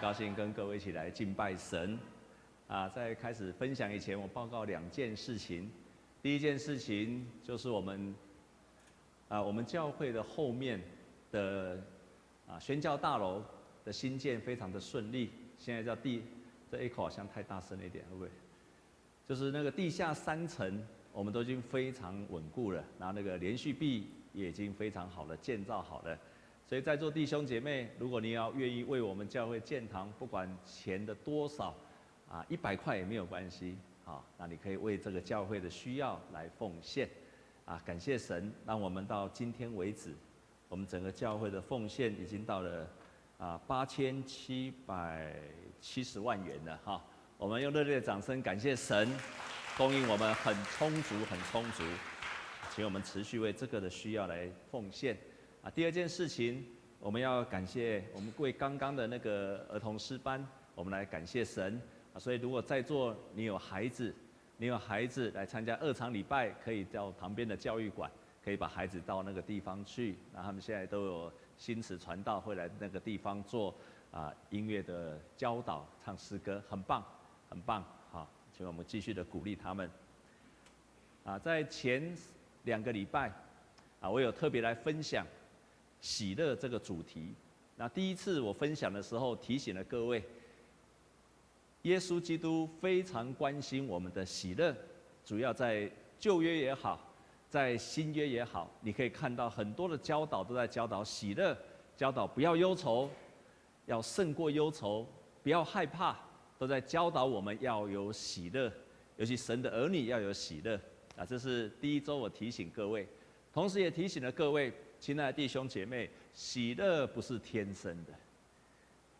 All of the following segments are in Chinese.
高兴跟各位一起来敬拜神。啊，在开始分享以前，我报告两件事情。第一件事情就是我们，啊，我们教会的后面的啊宣教大楼的新建非常的顺利。现在叫地，这 echo 好像太大声了一点，会不会？就是那个地下三层，我们都已经非常稳固了，然后那个连续壁也已经非常好了，建造好了。所以在座弟兄姐妹，如果你要愿意为我们教会建堂，不管钱的多少，啊，一百块也没有关系，好，那你可以为这个教会的需要来奉献，啊，感谢神，让我们到今天为止，我们整个教会的奉献已经到了啊八千七百七十万元了，哈，我们用热烈的掌声感谢神，供应我们很充足，很充足，请我们持续为这个的需要来奉献。啊，第二件事情，我们要感谢我们为刚刚的那个儿童诗班，我们来感谢神啊。所以，如果在座你有孩子，你有孩子来参加二场礼拜，可以到旁边的教育馆，可以把孩子到那个地方去。那他们现在都有新词传道，会来那个地方做啊音乐的教导、唱诗歌，很棒，很棒。好，请我们继续的鼓励他们。啊，在前两个礼拜，啊，我有特别来分享。喜乐这个主题，那第一次我分享的时候提醒了各位，耶稣基督非常关心我们的喜乐，主要在旧约也好，在新约也好，你可以看到很多的教导都在教导喜乐，教导不要忧愁，要胜过忧愁，不要害怕，都在教导我们要有喜乐，尤其神的儿女要有喜乐啊，这是第一周我提醒各位，同时也提醒了各位。亲爱的弟兄姐妹，喜乐不是天生的，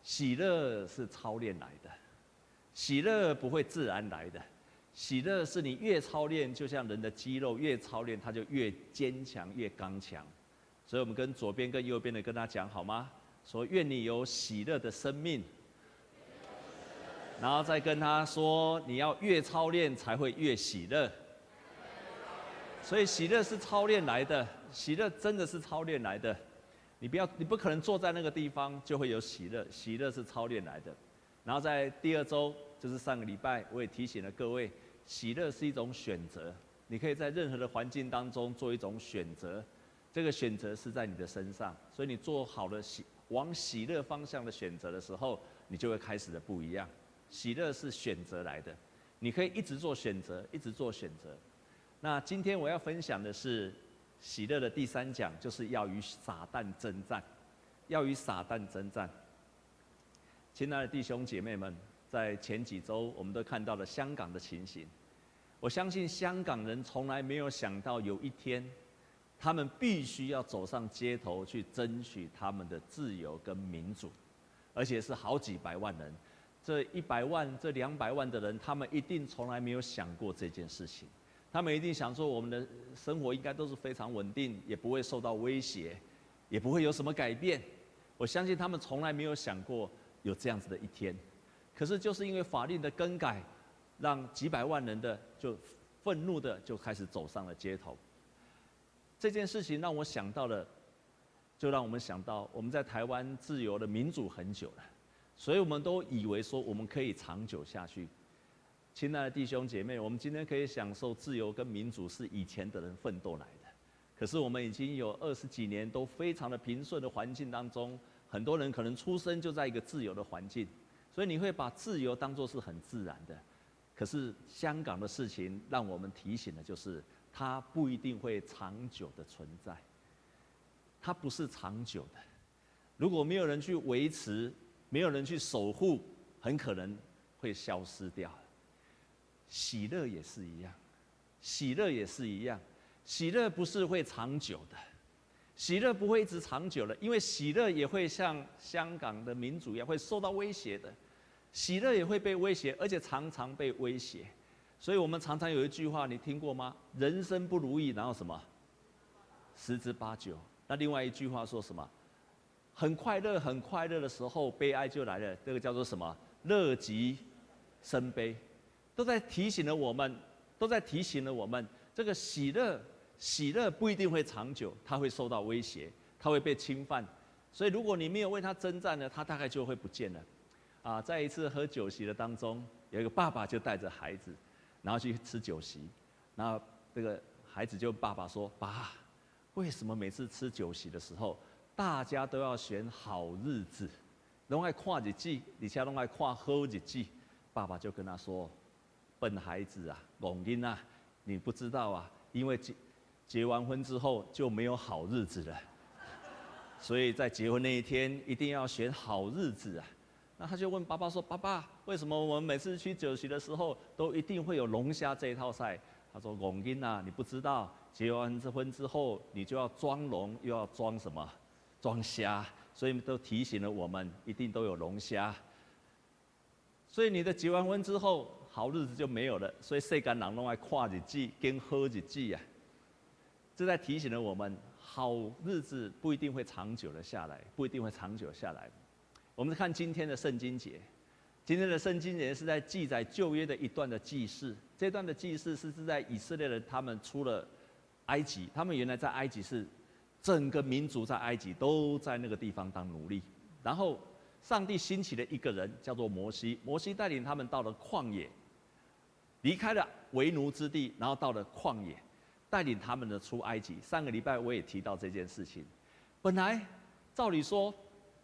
喜乐是操练来的，喜乐不会自然来的，喜乐是你越操练，就像人的肌肉越操练，它就越坚强越刚强。所以我们跟左边跟右边的跟他讲好吗？说愿你有喜乐的生命，然后再跟他说，你要越操练才会越喜乐。所以喜乐是操练来的。喜乐真的是操练来的，你不要，你不可能坐在那个地方就会有喜乐。喜乐是操练来的。然后在第二周，就是上个礼拜，我也提醒了各位，喜乐是一种选择，你可以在任何的环境当中做一种选择。这个选择是在你的身上，所以你做好了喜往喜乐方向的选择的时候，你就会开始的不一样。喜乐是选择来的，你可以一直做选择，一直做选择。那今天我要分享的是。喜乐的第三讲就是要与撒旦争战，要与撒旦争战。亲爱的弟兄姐妹们，在前几周我们都看到了香港的情形。我相信香港人从来没有想到有一天，他们必须要走上街头去争取他们的自由跟民主，而且是好几百万人。这一百万、这两百万的人，他们一定从来没有想过这件事情。他们一定想说，我们的生活应该都是非常稳定，也不会受到威胁，也不会有什么改变。我相信他们从来没有想过有这样子的一天。可是就是因为法令的更改，让几百万人的就愤怒的就开始走上了街头。这件事情让我想到了，就让我们想到我们在台湾自由的民主很久了，所以我们都以为说我们可以长久下去。亲爱的弟兄姐妹，我们今天可以享受自由跟民主，是以前的人奋斗来的。可是我们已经有二十几年都非常的平顺的环境当中，很多人可能出生就在一个自由的环境，所以你会把自由当作是很自然的。可是香港的事情让我们提醒的就是，它不一定会长久的存在，它不是长久的。如果没有人去维持，没有人去守护，很可能会消失掉。喜乐也是一样，喜乐也是一样，喜乐不是会长久的，喜乐不会一直长久的，因为喜乐也会像香港的民主一样会受到威胁的，喜乐也会被威胁，而且常常被威胁，所以我们常常有一句话，你听过吗？人生不如意，然后什么？十之八九。那另外一句话说什么？很快乐，很快乐的时候，悲哀就来了。这个叫做什么？乐极生悲。都在提醒了我们，都在提醒了我们，这个喜乐，喜乐不一定会长久，它会受到威胁，它会被侵犯。所以，如果你没有为它征战呢，它大概就会不见了。啊，在一次喝酒席的当中，有一个爸爸就带着孩子，然后去吃酒席，然后这个孩子就爸爸说：“爸，为什么每次吃酒席的时候，大家都要选好日子，拢爱看日子，而且拢爱看好日子？”爸爸就跟他说：“笨孩子啊，戆囡啊，你不知道啊，因为结结完婚之后就没有好日子了。”所以在结婚那一天一定要选好日子啊！那他就问爸爸说：“爸爸，为什么我们每次去酒席的时候都一定会有龙虾这一套菜？”他说：“戆囡啊，你不知道，结完这婚之后你就要装龙，又要装什么？装虾，所以都提醒了我们，一定都有龙虾。所以你的结完婚之后，好日子就没有了。所以世间人都爱看日子，跟好日子呀。这在提醒了我们。”好日子不一定会长久的下来，不一定会长久下来。我们看今天的圣经节，今天的圣经节是在记载旧约的一段的记事。这段的记事是是在以色列人他们出了埃及，他们原来在埃及是整个民族在埃及都在那个地方当奴隶。然后上帝兴起了一个人叫做摩西，摩西带领他们到了旷野，离开了为奴之地，然后到了旷野。带领他们的出埃及。上个礼拜我也提到这件事情。本来照理说，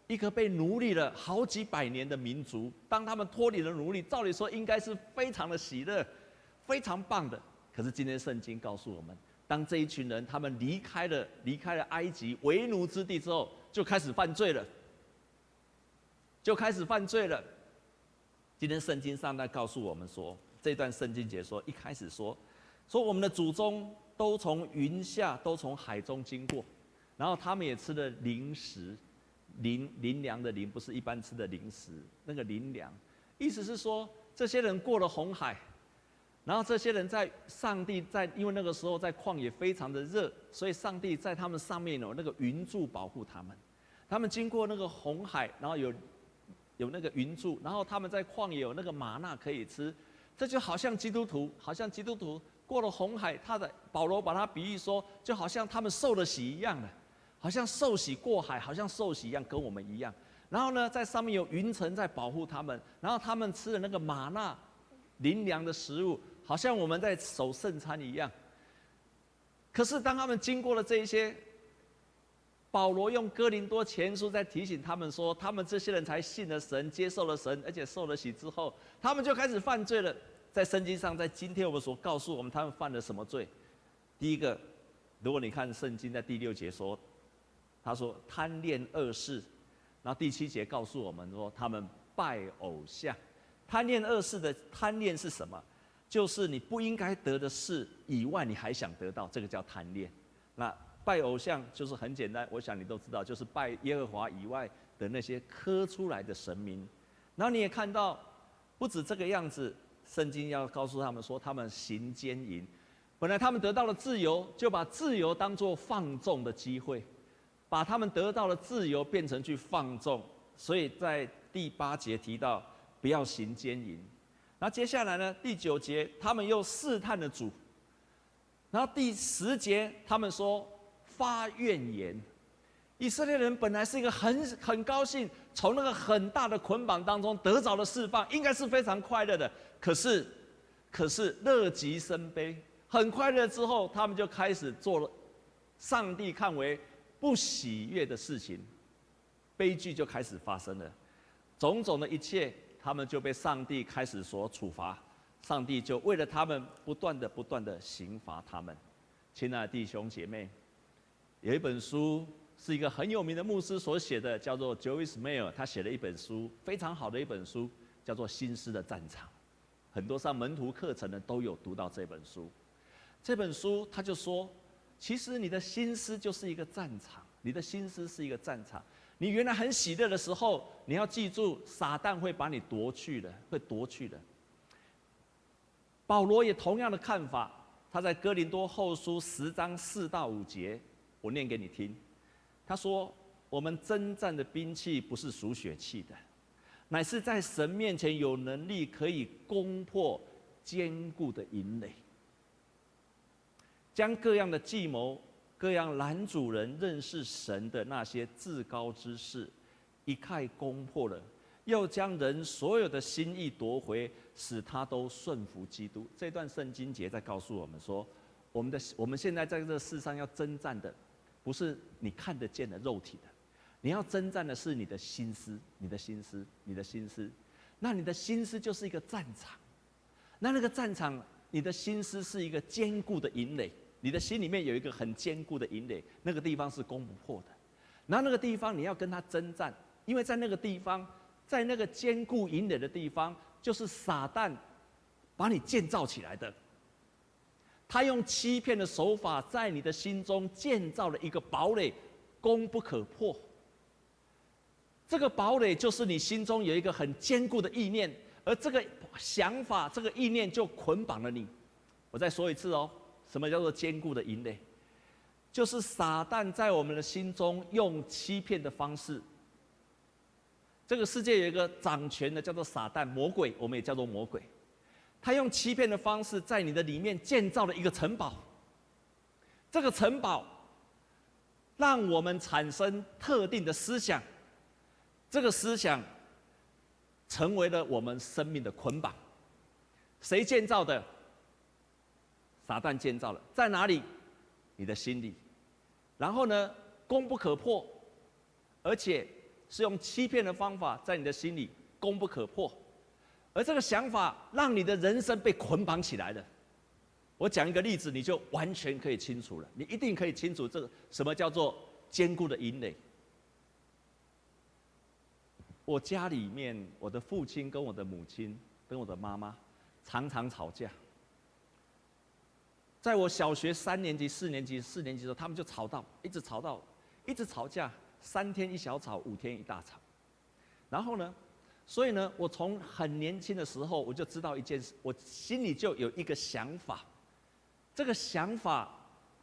一个被奴隶了好几百年的民族，当他们脱离了奴隶，照理说应该是非常的喜乐，非常棒的。可是今天圣经告诉我们，当这一群人他们离开了离开了埃及为奴之地之后，就开始犯罪了，就开始犯罪了。今天圣经上在告诉我们说，这段圣经解说一开始说，说我们的祖宗。都从云下，都从海中经过，然后他们也吃了灵食，灵灵粮的灵不是一般吃的零食，那个灵粮，意思是说这些人过了红海，然后这些人在上帝在，因为那个时候在旷野非常的热，所以上帝在他们上面有那个云柱保护他们，他们经过那个红海，然后有有那个云柱，然后他们在旷野有那个玛纳可以吃，这就好像基督徒，好像基督徒。过了红海，他的保罗把他比喻说，就好像他们受了洗一样的，好像受洗过海，好像受洗一样，跟我们一样。然后呢，在上面有云层在保护他们，然后他们吃的那个玛纳灵粮的食物，好像我们在守圣餐一样。可是当他们经过了这一些，保罗用哥林多前书在提醒他们说，他们这些人才信了神，接受了神，而且受了洗之后，他们就开始犯罪了。在圣经上，在今天我们所告诉我们他们犯了什么罪？第一个，如果你看圣经在第六节说，他说贪恋恶事，然后第七节告诉我们说他们拜偶像。贪恋恶事的贪恋是什么？就是你不应该得的事以外，你还想得到，这个叫贪恋。那拜偶像就是很简单，我想你都知道，就是拜耶和华以外的那些刻出来的神明。然后你也看到，不止这个样子。圣经要告诉他们说，他们行奸淫，本来他们得到了自由，就把自由当作放纵的机会，把他们得到了自由变成去放纵，所以在第八节提到不要行奸淫。那接下来呢？第九节他们又试探了主，然后第十节他们说发怨言。以色列人本来是一个很很高兴，从那个很大的捆绑当中得着了释放，应该是非常快乐的。可是，可是乐极生悲，很快乐之后，他们就开始做了上帝看为不喜悦的事情，悲剧就开始发生了。种种的一切，他们就被上帝开始所处罚，上帝就为了他们不断的、不断的刑罚他们。亲爱的弟兄姐妹，有一本书。是一个很有名的牧师所写的，叫做 Joyce Meyer，他写了一本书，非常好的一本书，叫做《心思的战场》。很多上门徒课程的都有读到这本书。这本书他就说，其实你的心思就是一个战场，你的心思是一个战场。你原来很喜乐的时候，你要记住，撒旦会把你夺去的，会夺去的。保罗也同样的看法，他在哥林多后书十章四到五节，我念给你听。他说：“我们征战的兵器不是属血气的，乃是在神面前有能力可以攻破坚固的营垒，将各样的计谋、各样拦阻人认识神的那些至高之事，一概攻破了，又将人所有的心意夺回，使他都顺服基督。这段圣经节在告诉我们说，我们的我们现在在这世上要征战的，不是你看得见的肉体的，你要征战的是你的心思，你的心思，你的心思。那你的心思就是一个战场，那那个战场，你的心思是一个坚固的营垒，你的心里面有一个很坚固的营垒，那个地方是攻不破的。然后那个地方你要跟他征战，因为在那个地方，在那个坚固营垒的地方，就是撒旦把你建造起来的。他用欺骗的手法在你的心中建造了一个堡垒，攻不可破。这个堡垒就是你心中有一个很坚固的意念，而这个想法、这个意念就捆绑了你。我再说一次哦，什么叫做坚固的营垒？就是撒旦在我们的心中用欺骗的方式。这个世界有一个掌权的叫做撒旦魔鬼，我们也叫做魔鬼。他用欺骗的方式在你的里面建造了一个城堡。这个城堡让我们产生特定的思想。这个思想成为了我们生命的捆绑。谁建造的？撒旦建造了，在哪里？你的心里。然后呢，攻不可破，而且是用欺骗的方法在你的心里攻不可破。而这个想法让你的人生被捆绑起来了。我讲一个例子，你就完全可以清楚了。你一定可以清楚这个什么叫做坚固的营垒。我家里面，我的父亲跟我的母亲跟我的妈妈常常吵架。在我小学三年级、四年级、四年级的时候，他们就吵到，一直吵到，一直吵架，三天一小吵，五天一大吵。然后呢，所以呢，我从很年轻的时候我就知道一件事，我心里就有一个想法，这个想法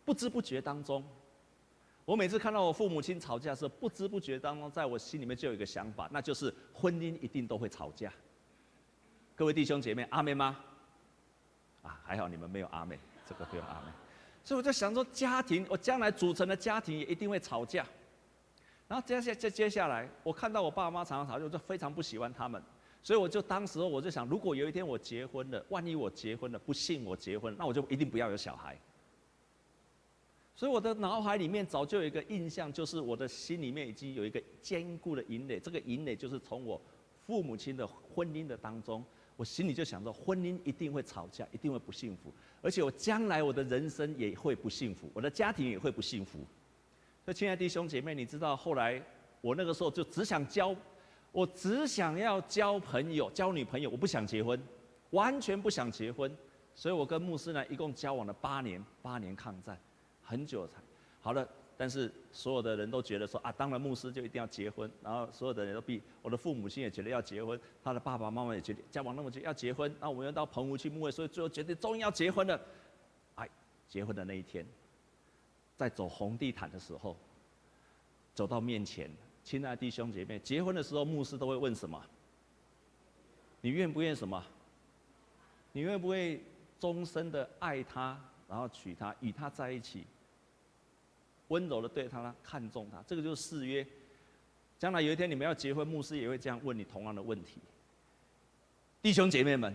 不知不觉当中。我每次看到我父母亲吵架的时候，不知不觉当中，在我心里面就有一个想法，那就是婚姻一定都会吵架。各位弟兄姐妹，阿妹吗？啊，还好你们没有阿妹，这个不用阿妹。所以我就想说，家庭，我将来组成的家庭也一定会吵架。然后接下接接下来，我看到我爸妈常常吵架，我就非常不喜欢他们。所以我就当时我就想，如果有一天我结婚了，万一我结婚了，不幸我结婚，那我就一定不要有小孩。所以我的脑海里面早就有一个印象，就是我的心里面已经有一个坚固的营垒。这个营垒就是从我父母亲的婚姻的当中，我心里就想着婚姻一定会吵架，一定会不幸福，而且我将来我的人生也会不幸福，我的家庭也会不幸福。所以，亲爱的弟兄姐妹，你知道后来我那个时候就只想交，我只想要交朋友、交女朋友，我不想结婚，完全不想结婚。所以我跟牧师呢一共交往了八年，八年抗战。很久才好了，但是所有的人都觉得说啊，当了牧师就一定要结婚，然后所有的人都逼我的父母亲也觉得要结婚，他的爸爸妈妈也觉得交往那么久要结婚，那我们要到澎湖去牧会，所以最后决定终于要结婚了。哎，结婚的那一天，在走红地毯的时候，走到面前，亲爱的弟兄姐妹，结婚的时候牧师都会问什么？你愿不愿什么？你愿不愿终身的爱他，然后娶她，与他在一起？温柔的对他呢，看重他，这个就是誓约。将来有一天你们要结婚，牧师也会这样问你同样的问题。弟兄姐妹们，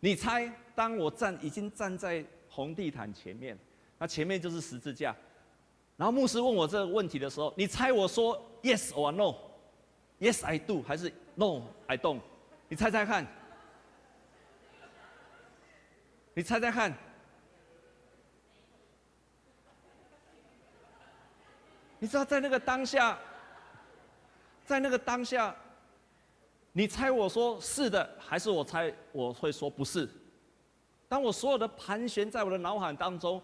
你猜，当我站已经站在红地毯前面，那前面就是十字架，然后牧师问我这个问题的时候，你猜我说 yes or no？Yes I do 还是 No I don't？你猜猜看，你猜猜看。你知道在那个当下，在那个当下，你猜我说是的，还是我猜我会说不是？当我所有的盘旋在我的脑海当中，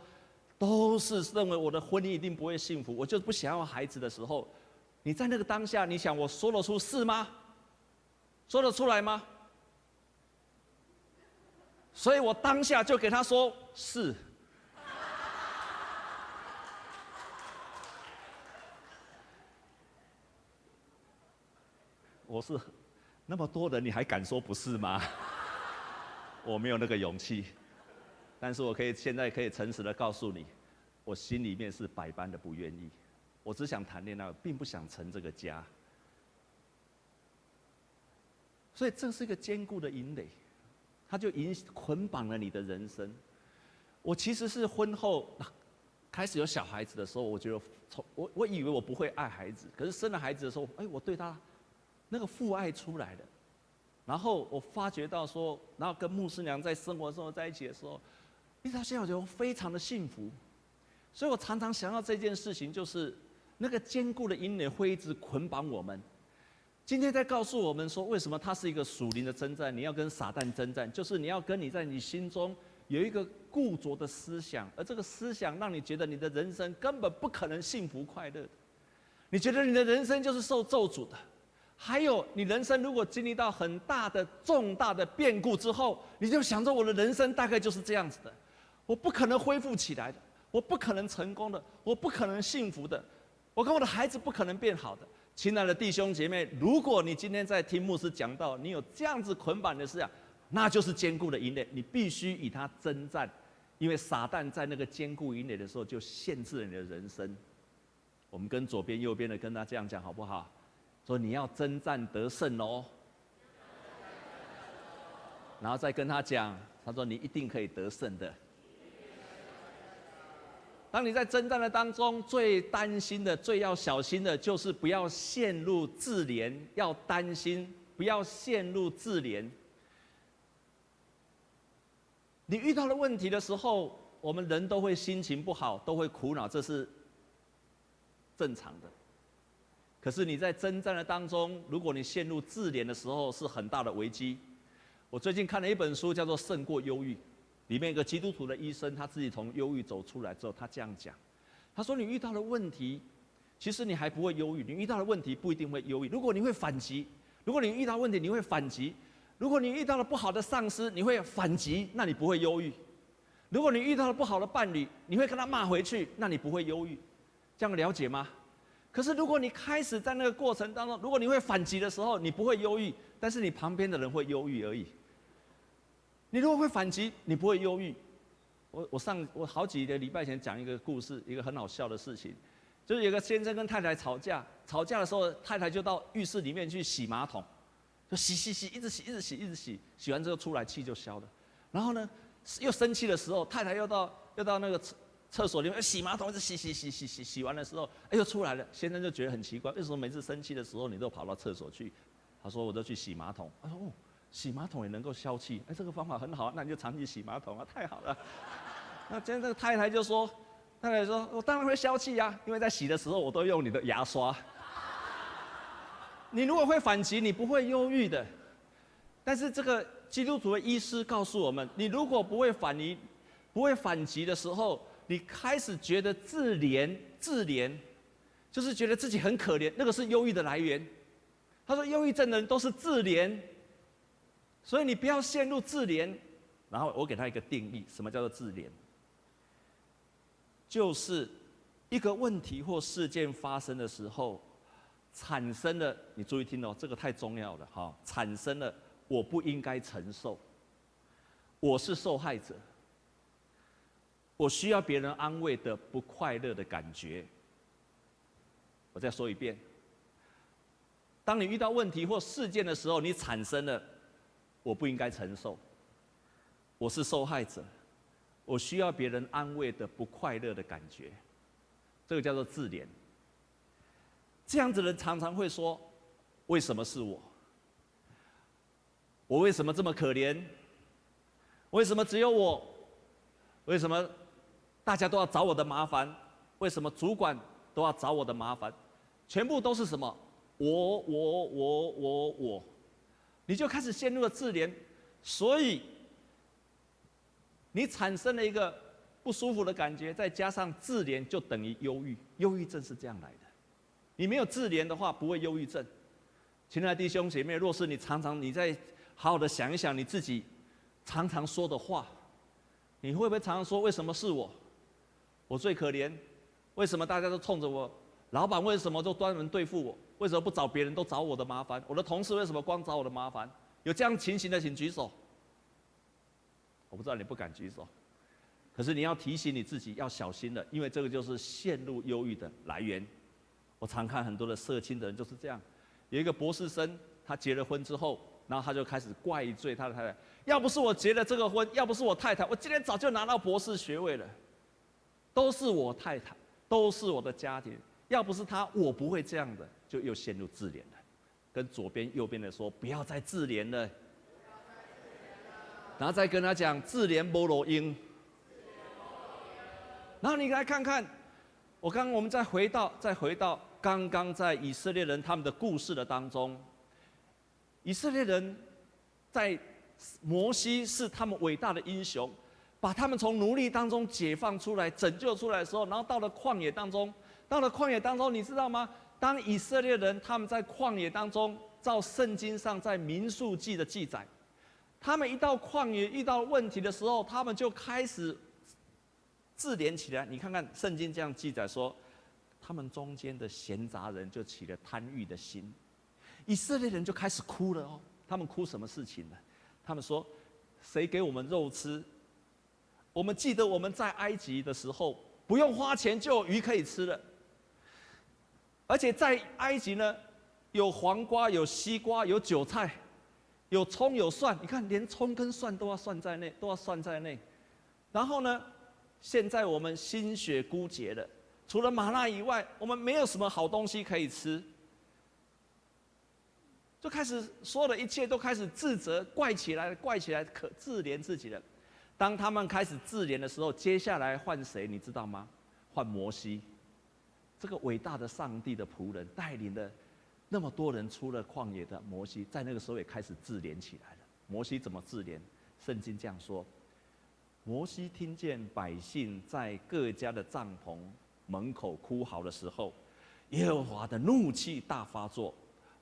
都是认为我的婚姻一定不会幸福，我就不想要孩子的时候，你在那个当下，你想我说得出是吗？说得出来吗？所以我当下就给他说是。我是那么多人，你还敢说不是吗？我没有那个勇气，但是我可以现在可以诚实的告诉你，我心里面是百般的不愿意。我只想谈恋爱，并不想成这个家。所以这是一个坚固的营垒，它就影捆绑了你的人生。我其实是婚后开始有小孩子的时候，我觉得从我我以为我不会爱孩子，可是生了孩子的时候，哎，我对他那个父爱出来了。然后我发觉到说，然后跟牧师娘在生活生活在一起的时候，一到现在我非常的幸福。所以我常常想到这件事情，就是那个坚固的营垒会一直捆绑我们。今天在告诉我们说，为什么它是一个属灵的征战？你要跟撒旦征战，就是你要跟你在你心中有一个固着的思想，而这个思想让你觉得你的人生根本不可能幸福快乐的。你觉得你的人生就是受咒诅的。还有，你人生如果经历到很大的重大的变故之后，你就想着我的人生大概就是这样子的，我不可能恢复起来的，我不可能成功的，我不可能幸福的，我跟我的孩子不可能变好的。亲爱的弟兄姐妹，如果你今天在听牧师讲到，你有这样子捆绑的思想，那就是坚固的营垒，你必须与他征战，因为撒旦在那个坚固营垒的时候就限制了你的人生。我们跟左边右边的跟他这样讲好不好？说你要征战得胜哦，然后再跟他讲，他说你一定可以得胜的。当你在征战的当中，最担心的、最要小心的，就是不要陷入自怜，要担心不要陷入自怜。你遇到了问题的时候，我们人都会心情不好，都会苦恼，这是正常的。可是你在征战的当中，如果你陷入自怜的时候，是很大的危机。我最近看了一本书，叫做《胜过忧郁》，里面一个基督徒的医生，他自己从忧郁走出来之后，他这样讲：他说，你遇到了问题，其实你还不会忧郁，你遇到了问题不一定会忧郁。如果你会反击，如果你遇到问题你会反击，如果你遇到了不好的上司，你会反击，那你不会忧郁。如果你遇到了不好的伴侣，你会跟他骂回去，那你不会忧郁。这样了解吗？可是，如果你开始在那个过程当中，如果你会反击的时候，你不会忧郁，但是你旁边的人会忧郁而已。你如果会反击，你不会忧郁。我我上我好几个礼拜前讲一个故事，一个很好笑的事情，就是有个先生跟太太吵架，吵架的时候，太太就到浴室里面去洗马桶，就洗洗洗，一直洗一直洗一直洗，洗完之后出来气就消了。然后呢，又生气的时候，太太又到又到那个。厕厕所里面洗马桶，一直洗洗洗洗洗洗完的时候，哎，又出来了。先生就觉得很奇怪，为什么每次生气的时候你都跑到厕所去？他说：“我都去洗马桶。”他说：“哦，洗马桶也能够消气，哎，这个方法很好，那你就长期洗马桶啊，太好了。”那今天这个太太就说：“太太说，我当然会消气呀，因为在洗的时候我都用你的牙刷。你如果会反击，你不会忧郁的。但是这个基督徒的医师告诉我们，你如果不会反击，不会反击的时候，你开始觉得自怜，自怜，就是觉得自己很可怜，那个是忧郁的来源。他说，忧郁症的人都是自怜，所以你不要陷入自怜。然后我给他一个定义，什么叫做自怜？就是一个问题或事件发生的时候，产生了，你注意听哦，这个太重要了哈，产生了我不应该承受，我是受害者。我需要别人安慰的不快乐的感觉。我再说一遍：当你遇到问题或事件的时候，你产生了我不应该承受，我是受害者，我需要别人安慰的不快乐的感觉，这个叫做自怜。这样子的人常常会说：为什么是我？我为什么这么可怜？为什么只有我？为什么？大家都要找我的麻烦，为什么主管都要找我的麻烦？全部都是什么？我我我我我，你就开始陷入了自怜，所以你产生了一个不舒服的感觉，再加上自怜，就等于忧郁。忧郁症是这样来的。你没有自怜的话，不会忧郁症。亲爱的弟兄姐妹，若是你常常你再好好的想一想你自己常常说的话，你会不会常常说为什么是我？我最可怜，为什么大家都冲着我？老板为什么都专门对付我？为什么不找别人，都找我的麻烦？我的同事为什么光找我的麻烦？有这样情形的，请举手。我不知道你不敢举手，可是你要提醒你自己要小心了，因为这个就是陷入忧郁的来源。我常看很多的社青的人就是这样。有一个博士生，他结了婚之后，然后他就开始怪罪他的太太，要不是我结了这个婚，要不是我太太，我今天早就拿到博士学位了。都是我太太，都是我的家庭，要不是他，我不会这样的。就又陷入自怜了，跟左边、右边的说，不要再自怜了。然后再跟他讲自怜没路用。然后你来看看，我刚刚我们再回到，再回到刚刚在以色列人他们的故事的当中，以色列人在摩西是他们伟大的英雄，把他们从奴隶当中解放出来、拯救出来的时候，然后到了旷野当中，到了旷野当中，你知道吗？当以色列人他们在旷野当中，照圣经上在民数记的记载，他们一到旷野遇到问题的时候，他们就开始自怜起来。你看看圣经这样记载说，他们中间的闲杂人就起了贪欲的心，以色列人就开始哭了哦。他们哭什么事情呢？他们说：“谁给我们肉吃？我们记得我们在埃及的时候，不用花钱就有鱼可以吃了。”而且在埃及呢，有黄瓜、有西瓜、有韭菜、有葱、有蒜。你看，连葱跟蒜都要算在内，都要算在内。然后呢，现在我们心血枯竭了，除了麻辣以外，我们没有什么好东西可以吃。就开始所有的一切都开始自责、怪起来、怪起来，可自怜自己了。当他们开始自怜的时候，接下来换谁？你知道吗？换摩西。这个伟大的上帝的仆人带领了那么多人出了旷野的摩西，在那个时候也开始自怜起来了。摩西怎么自怜？圣经这样说：摩西听见百姓在各家的帐篷门口哭嚎的时候，耶和华的怒气大发作，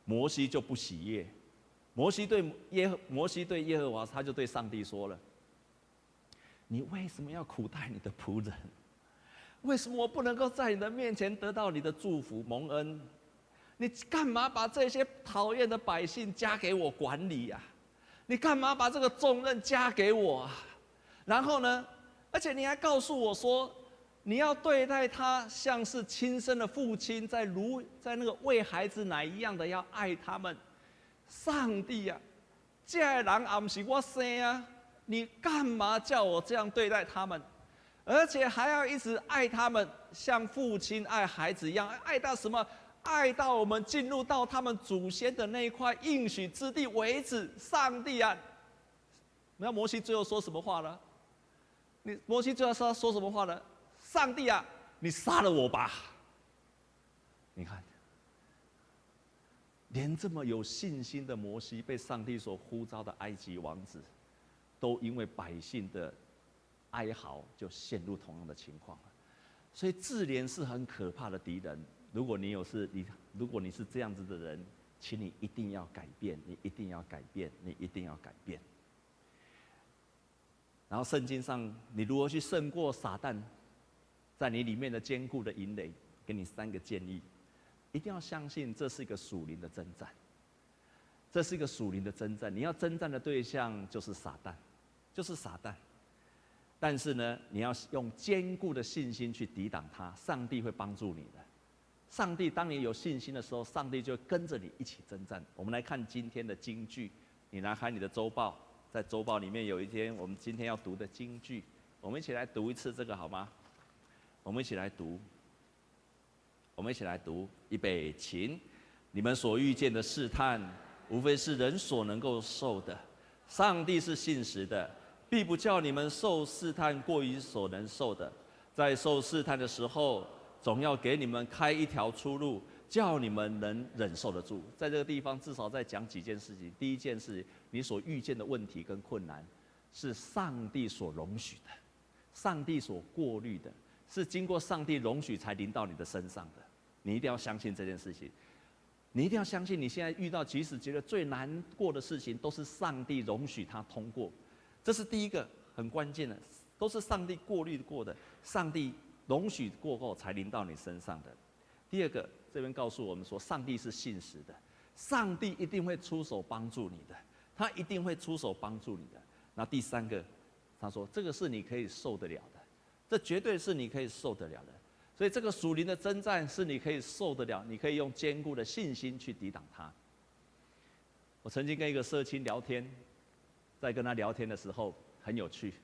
摩西就不喜悦。摩西对耶和摩西对耶和华，他就对上帝说了：你为什么要苦待你的仆人？为什么我不能够在你的面前得到你的祝福蒙恩？你干嘛把这些讨厌的百姓加给我管理呀？你干嘛把这个重任加给我啊？然后呢？而且你还告诉我说，你要对待他像是亲生的父亲，在如在那个喂孩子奶一样的要爱他们。上帝呀，这人啊不是我生啊，你干嘛叫我这样对待他们？而且还要一直爱他们，像父亲爱孩子一样，爱到什么？爱到我们进入到他们祖先的那一块应许之地为止。上帝啊，那摩西最后说什么话呢？你摩西最后说说什么话呢？上帝啊，你杀了我吧！你看，连这么有信心的摩西，被上帝所呼召的埃及王子，都因为百姓的。哀嚎就陷入同样的情况了，所以自怜是很可怕的敌人。如果你有是你，如果你是这样子的人，请你一定要改变，你一定要改变，你一定要改变。然后圣经上，你如何去胜过撒旦在你里面的坚固的营垒？给你三个建议：一定要相信这是一个属灵的征战，这是一个属灵的征战。你要征战的对象就是撒旦，就是撒旦。但是呢，你要用坚固的信心去抵挡它，上帝会帮助你的。上帝，当你有信心的时候，上帝就跟着你一起征战。我们来看今天的金句，你拿开你的周报，在周报里面有一天我们今天要读的金句，我们一起来读一次这个好吗？我们一起来读，我们一起来读，预备起。你们所遇见的试探，无非是人所能够受的，上帝是信实的。必不叫你们受试探过于所能受的，在受试探的时候，总要给你们开一条出路，叫你们能忍受得住。在这个地方，至少在讲几件事情。第一件事，你所遇见的问题跟困难，是上帝所容许的，上帝所过滤的，是经过上帝容许才临到你的身上的。你一定要相信这件事情，你一定要相信，你现在遇到即使觉得最难过的事情，都是上帝容许他通过。这是第一个很关键的，都是上帝过滤过的，上帝容许过后才临到你身上的。第二个，这边告诉我们说，上帝是信实的，上帝一定会出手帮助你的，他一定会出手帮助你的。那第三个，他说这个是你可以受得了的，这绝对是你可以受得了的。所以这个属灵的征战是你可以受得了，你可以用坚固的信心去抵挡它。我曾经跟一个社青聊天，在跟他聊天的时候很有趣。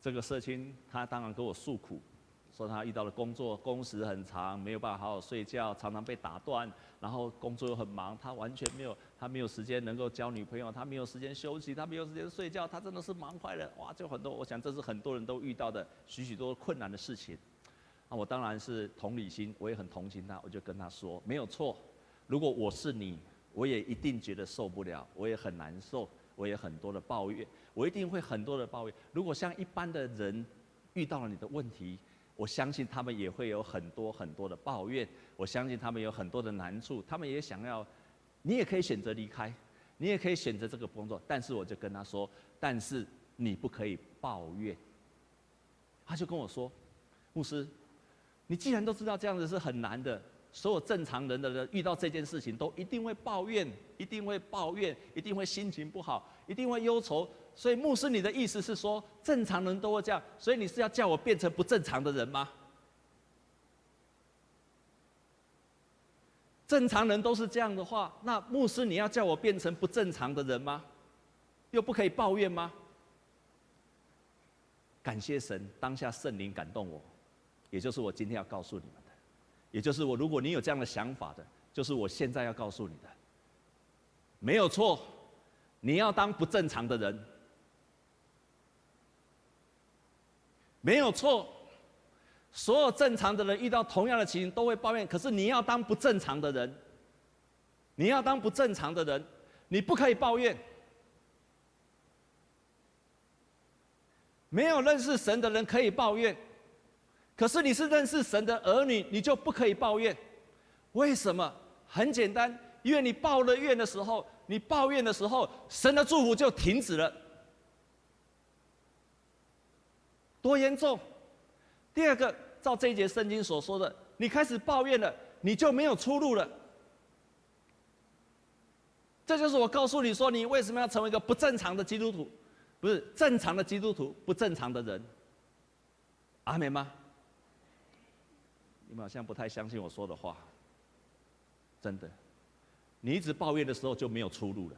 这个社青他当然跟我诉苦，说他遇到了工作工时很长，没有办法好好睡觉，常常被打断，然后工作又很忙，他完全没有他没有时间能够交女朋友，他没有时间休息，他没有时间睡觉，他真的是忙坏了。哇，就很多，我想这是很多人都遇到的许许多多困难的事情。那我当然是同理心，我也很同情他，我就跟他说没有错，如果我是你。我也一定觉得受不了，我也很难受，我也很多的抱怨，我一定会很多的抱怨。如果像一般的人遇到了你的问题，我相信他们也会有很多很多的抱怨，我相信他们有很多的难处，他们也想要，你也可以选择离开，你也可以选择这个工作，但是我就跟他说，但是你不可以抱怨。他就跟我说，牧师，你既然都知道这样子是很难的。所有正常人的人遇到这件事情，都一定会抱怨，一定会抱怨，一定会心情不好，一定会忧愁。所以牧师，你的意思是说，正常人都会这样，所以你是要叫我变成不正常的人吗？正常人都是这样的话，那牧师你要叫我变成不正常的人吗？又不可以抱怨吗？感谢神，当下圣灵感动我，也就是我今天要告诉你们。也就是我，如果你有这样的想法的，就是我现在要告诉你的，没有错，你要当不正常的人，没有错，所有正常的人遇到同样的情形都会抱怨，可是你要当不正常的人，你要当不正常的人，你不可以抱怨，没有认识神的人可以抱怨。可是你是认识神的儿女，你就不可以抱怨。为什么？很简单，因为你抱了怨的时候，你抱怨的时候，神的祝福就停止了。多严重！第二个，照这一节圣经所说的，你开始抱怨了，你就没有出路了。这就是我告诉你说，你为什么要成为一个不正常的基督徒？不是正常的基督徒，不正常的人。阿门吗？你们好像不太相信我说的话，真的，你一直抱怨的时候就没有出路了，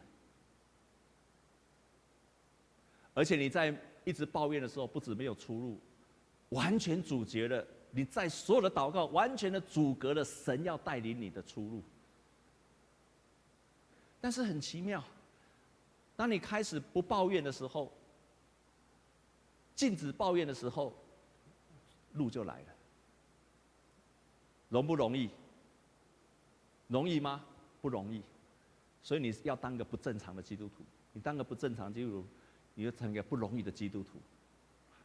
而且你在一直抱怨的时候，不止没有出路，完全阻绝了你在所有的祷告，完全的阻隔了神要带领你的出路。但是很奇妙，当你开始不抱怨的时候，禁止抱怨的时候，路就来了。容不容易？容易吗？不容易。所以你要当个不正常的基督徒，你当个不正常基督徒，你就成个不容易的基督徒，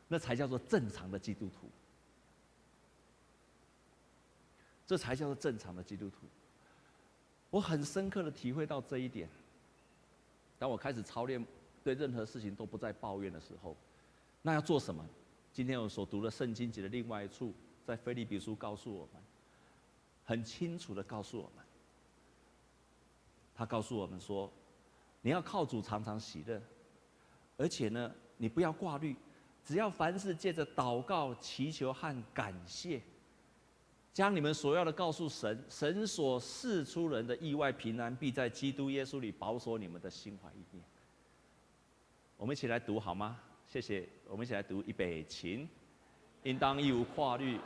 那才叫做正常的基督徒。这才叫做正常的基督徒。我很深刻的体会到这一点。当我开始操练，对任何事情都不再抱怨的时候，那要做什么？今天我所读的圣经节的另外一处，在腓利比书告诉我们。很清楚的告诉我们，他告诉我们说，你要靠主常常喜乐，而且呢，你不要挂虑，只要凡事借着祷告、祈求和感谢，将你们所要的告诉神，神所赐出人的意外平安，必在基督耶稣里保守你们的心怀意念。我们一起来读好吗？谢谢。我们一起来读预备起，应当一无挂虑，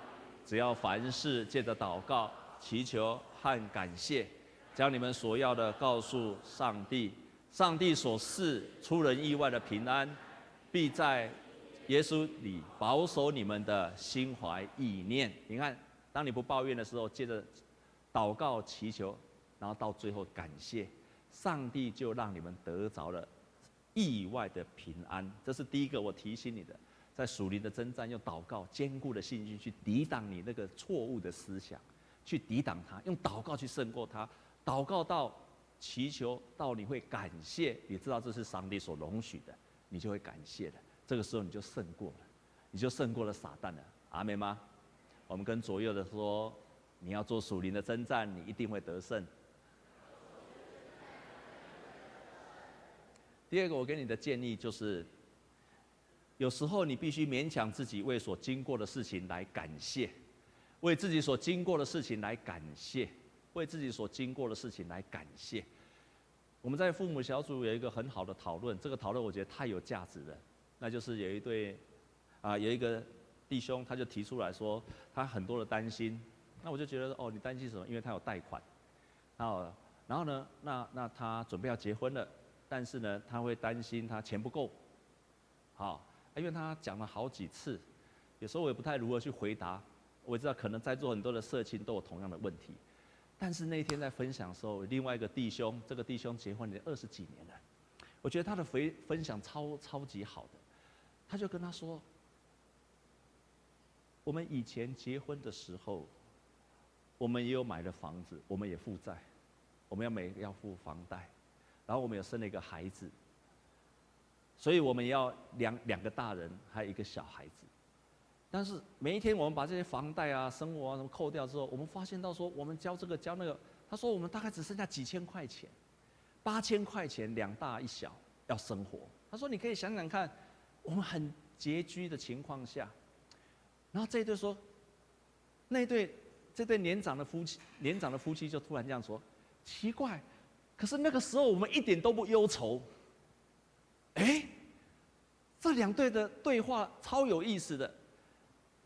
只要凡事借着祷告。祈求和感谢，将你们所要的告诉上帝。上帝所赐出人意外的平安，必在耶稣里保守你们的心怀意念。你看，当你不抱怨的时候，接着祷告祈求，然后到最后感谢，上帝就让你们得着了意外的平安。这是第一个我提醒你的，在属灵的征战，用祷告坚固的信心去抵挡你那个错误的思想。去抵挡它，用祷告去胜过它。祷告到祈求到你会感谢，你知道这是上帝所容许的，你就会感谢的。这个时候你就胜过了，你就胜过了撒旦了。阿门吗？我们跟左右的说，你要做属灵的征战，你一定会得胜。第二个，我给你的建议就是，有时候你必须勉强自己为所经过的事情来感谢。为自己所经过的事情来感谢，为自己所经过的事情来感谢。我们在父母小组有一个很好的讨论，这个讨论我觉得太有价值了。那就是有一对，啊，有一个弟兄，他就提出来说，他很多的担心。那我就觉得，哦，你担心什么？因为他有贷款，然后，然后呢，那那他准备要结婚了，但是呢，他会担心他钱不够。好，因为他讲了好几次，有时候我也不太如何去回答。我知道可能在座很多的社青都有同样的问题。但是那天在分享的时候，另外一个弟兄，这个弟兄结婚已经二十几年了，我觉得他的分分享超超级好的，他就跟他说，我们以前结婚的时候，我们也有买了房子，我们也负债，我们要每要付房贷，然后我们也生了一个孩子，所以我们要两两个大人，还有一个小孩子。但是每一天我们把这些房贷啊、生活啊什么扣掉之后，我们发现到说，我们交这个交那个，他说我们大概只剩下几千块钱，八千块钱两大一小要生活。他说你可以想想看，我们很拮据的情况下，然后这一对说，那一对这对年长的夫妻年长的夫妻就突然这样说，奇怪，可是那个时候我们一点都不忧愁。哎，这两对的对话超有意思的。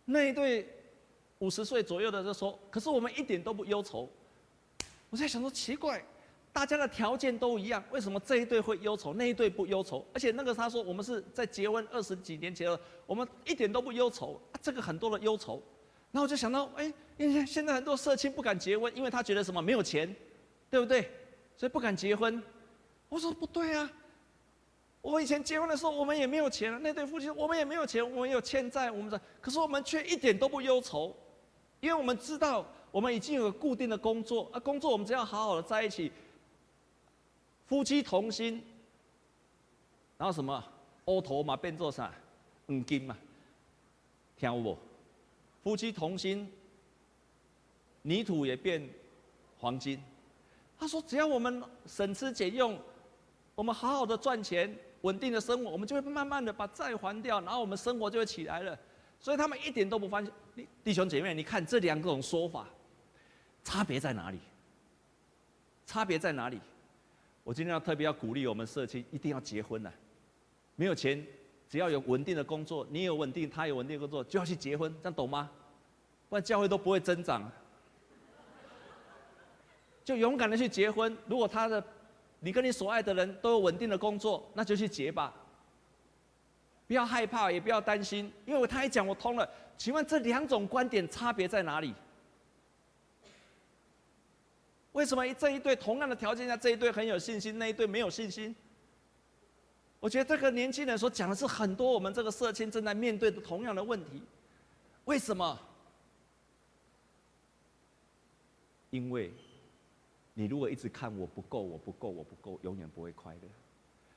那一对五十岁左右的就说：“可是我们一点都不忧愁。”我在想说，奇怪，大家的条件都一样，为什么这一对会忧愁，那一对不忧愁？而且那个他说，我们是在结婚二十几年前了，我们一点都不忧愁，啊，这个很多的忧愁。然后我就想到，哎，因为现在很多社青不敢结婚，因为他觉得什么没有钱，对不对？所以不敢结婚。我说不对啊。我以前结婚的时候，我们也没有钱，那对夫妻我们也没有钱，我们有欠债，我们的，可是我们却一点都不忧愁，因为我们知道我们已经有个固定的工作，啊，工作我们只要好好的在一起，夫妻同心，然后什么，乌头嘛变做啥，黄金嘛，听有无？夫妻同心，泥土也变黄金。他说，只要我们省吃俭用，我们好好的赚钱。稳定的生活，我们就会慢慢的把债还掉，然后我们生活就会起来了。所以他们一点都不放心。弟兄姐妹，你看这两种说法，差别在哪里？差别在哪里？我今天要特别要鼓励我们社区，一定要结婚了。没有钱，只要有稳定的工作，你有稳定，他有稳定工作，就要去结婚，这样懂吗？不然教会都不会增长。就勇敢的去结婚，如果他的。你跟你所爱的人都有稳定的工作，那就去结吧。不要害怕，也不要担心，因为我他一讲我通了。请问这两种观点差别在哪里？为什么一这一对同样的条件下，这一对很有信心，那一对没有信心？我觉得这个年轻人所讲的是很多我们这个社青正在面对的同样的问题。为什么？因为。你如果一直看我不够，我不够，我不够，永远不会快乐。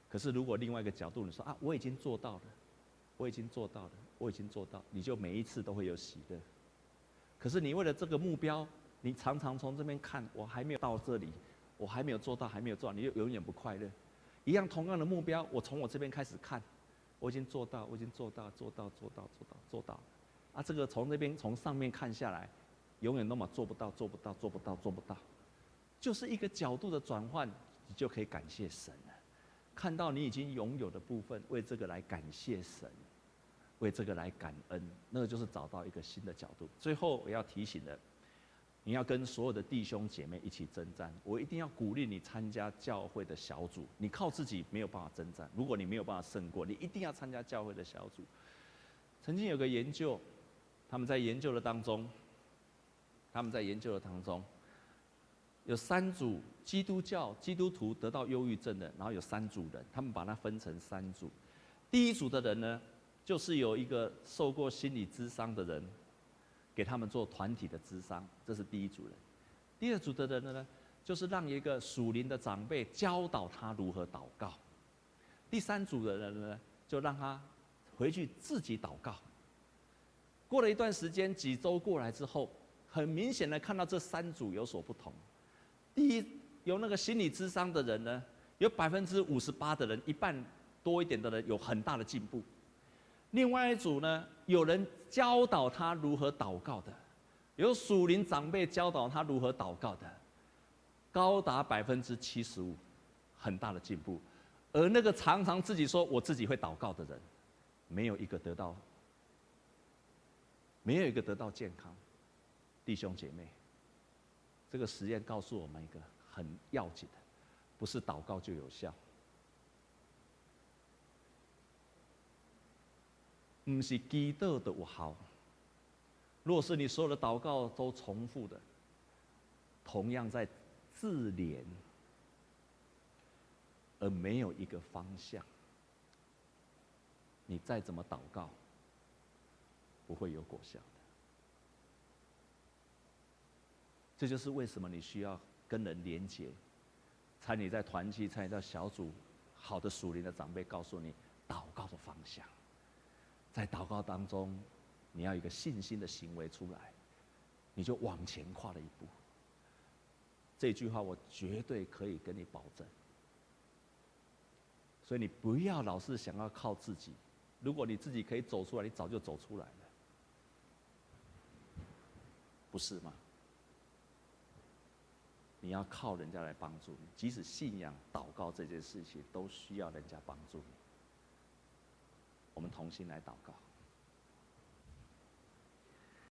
可是如果另外一个角度，你说啊，我已经做到了，我已经做到了，我已经做到，你就每一次都会有喜乐。可是你为了这个目标，你常常从这边看，我还没有到这里，我还没有做到，还没有做到，你就永远不快乐。一样同样的目标，我从我这边开始看，我已经做到，我已经做到，做到，做到，做到，做到。啊，这个从这边从上面看下来，永远那么做不到，做不到，做不到，做不到。就是一个角度的转换，你就可以感谢神了。看到你已经拥有的部分，为这个来感谢神，为这个来感恩，那个就是找到一个新的角度。最后我要提醒的，你要跟所有的弟兄姐妹一起征战。我一定要鼓励你参加教会的小组。你靠自己没有办法征战，如果你没有办法胜过，你一定要参加教会的小组。曾经有个研究，他们在研究的当中，他们在研究的当中。有三组基督教基督徒得到忧郁症的，然后有三组人，他们把它分成三组。第一组的人呢，就是有一个受过心理咨商的人，给他们做团体的咨商，这是第一组人。第二组的人呢，就是让一个属灵的长辈教导他如何祷告。第三组的人呢，就让他回去自己祷告。过了一段时间，几周过来之后，很明显的看到这三组有所不同。第一，有那个心理智商的人呢，有百分之五十八的人，一半多一点的人有很大的进步。另外一组呢，有人教导他如何祷告的，有属灵长辈教导他如何祷告的，高达百分之七十五。很大的进步，而那个常常自己说我自己会祷告的人，没有一个得到，没有一个得到健康。弟兄姐妹，这个实验告诉我们一个很要紧的，不是祷告就有效，不是祈祷的有效。若是你所有的祷告都重复的，同样在自怜，而没有一个方向，你再怎么祷告，不会有果效的。这就是为什么你需要跟人连结，参与在团契，参与在小组，好的属灵的长辈告诉你祷告的方向，在祷告当中。你要一个信心的行为出来，你就往前跨了一步。这句话我绝对可以跟你保证。所以你不要老是想要靠自己，如果你自己可以走出来，你早就走出来了，不是吗？你要靠人家来帮助你，即使信仰、祷告这件事情都需要人家帮助你。我们同心来祷告。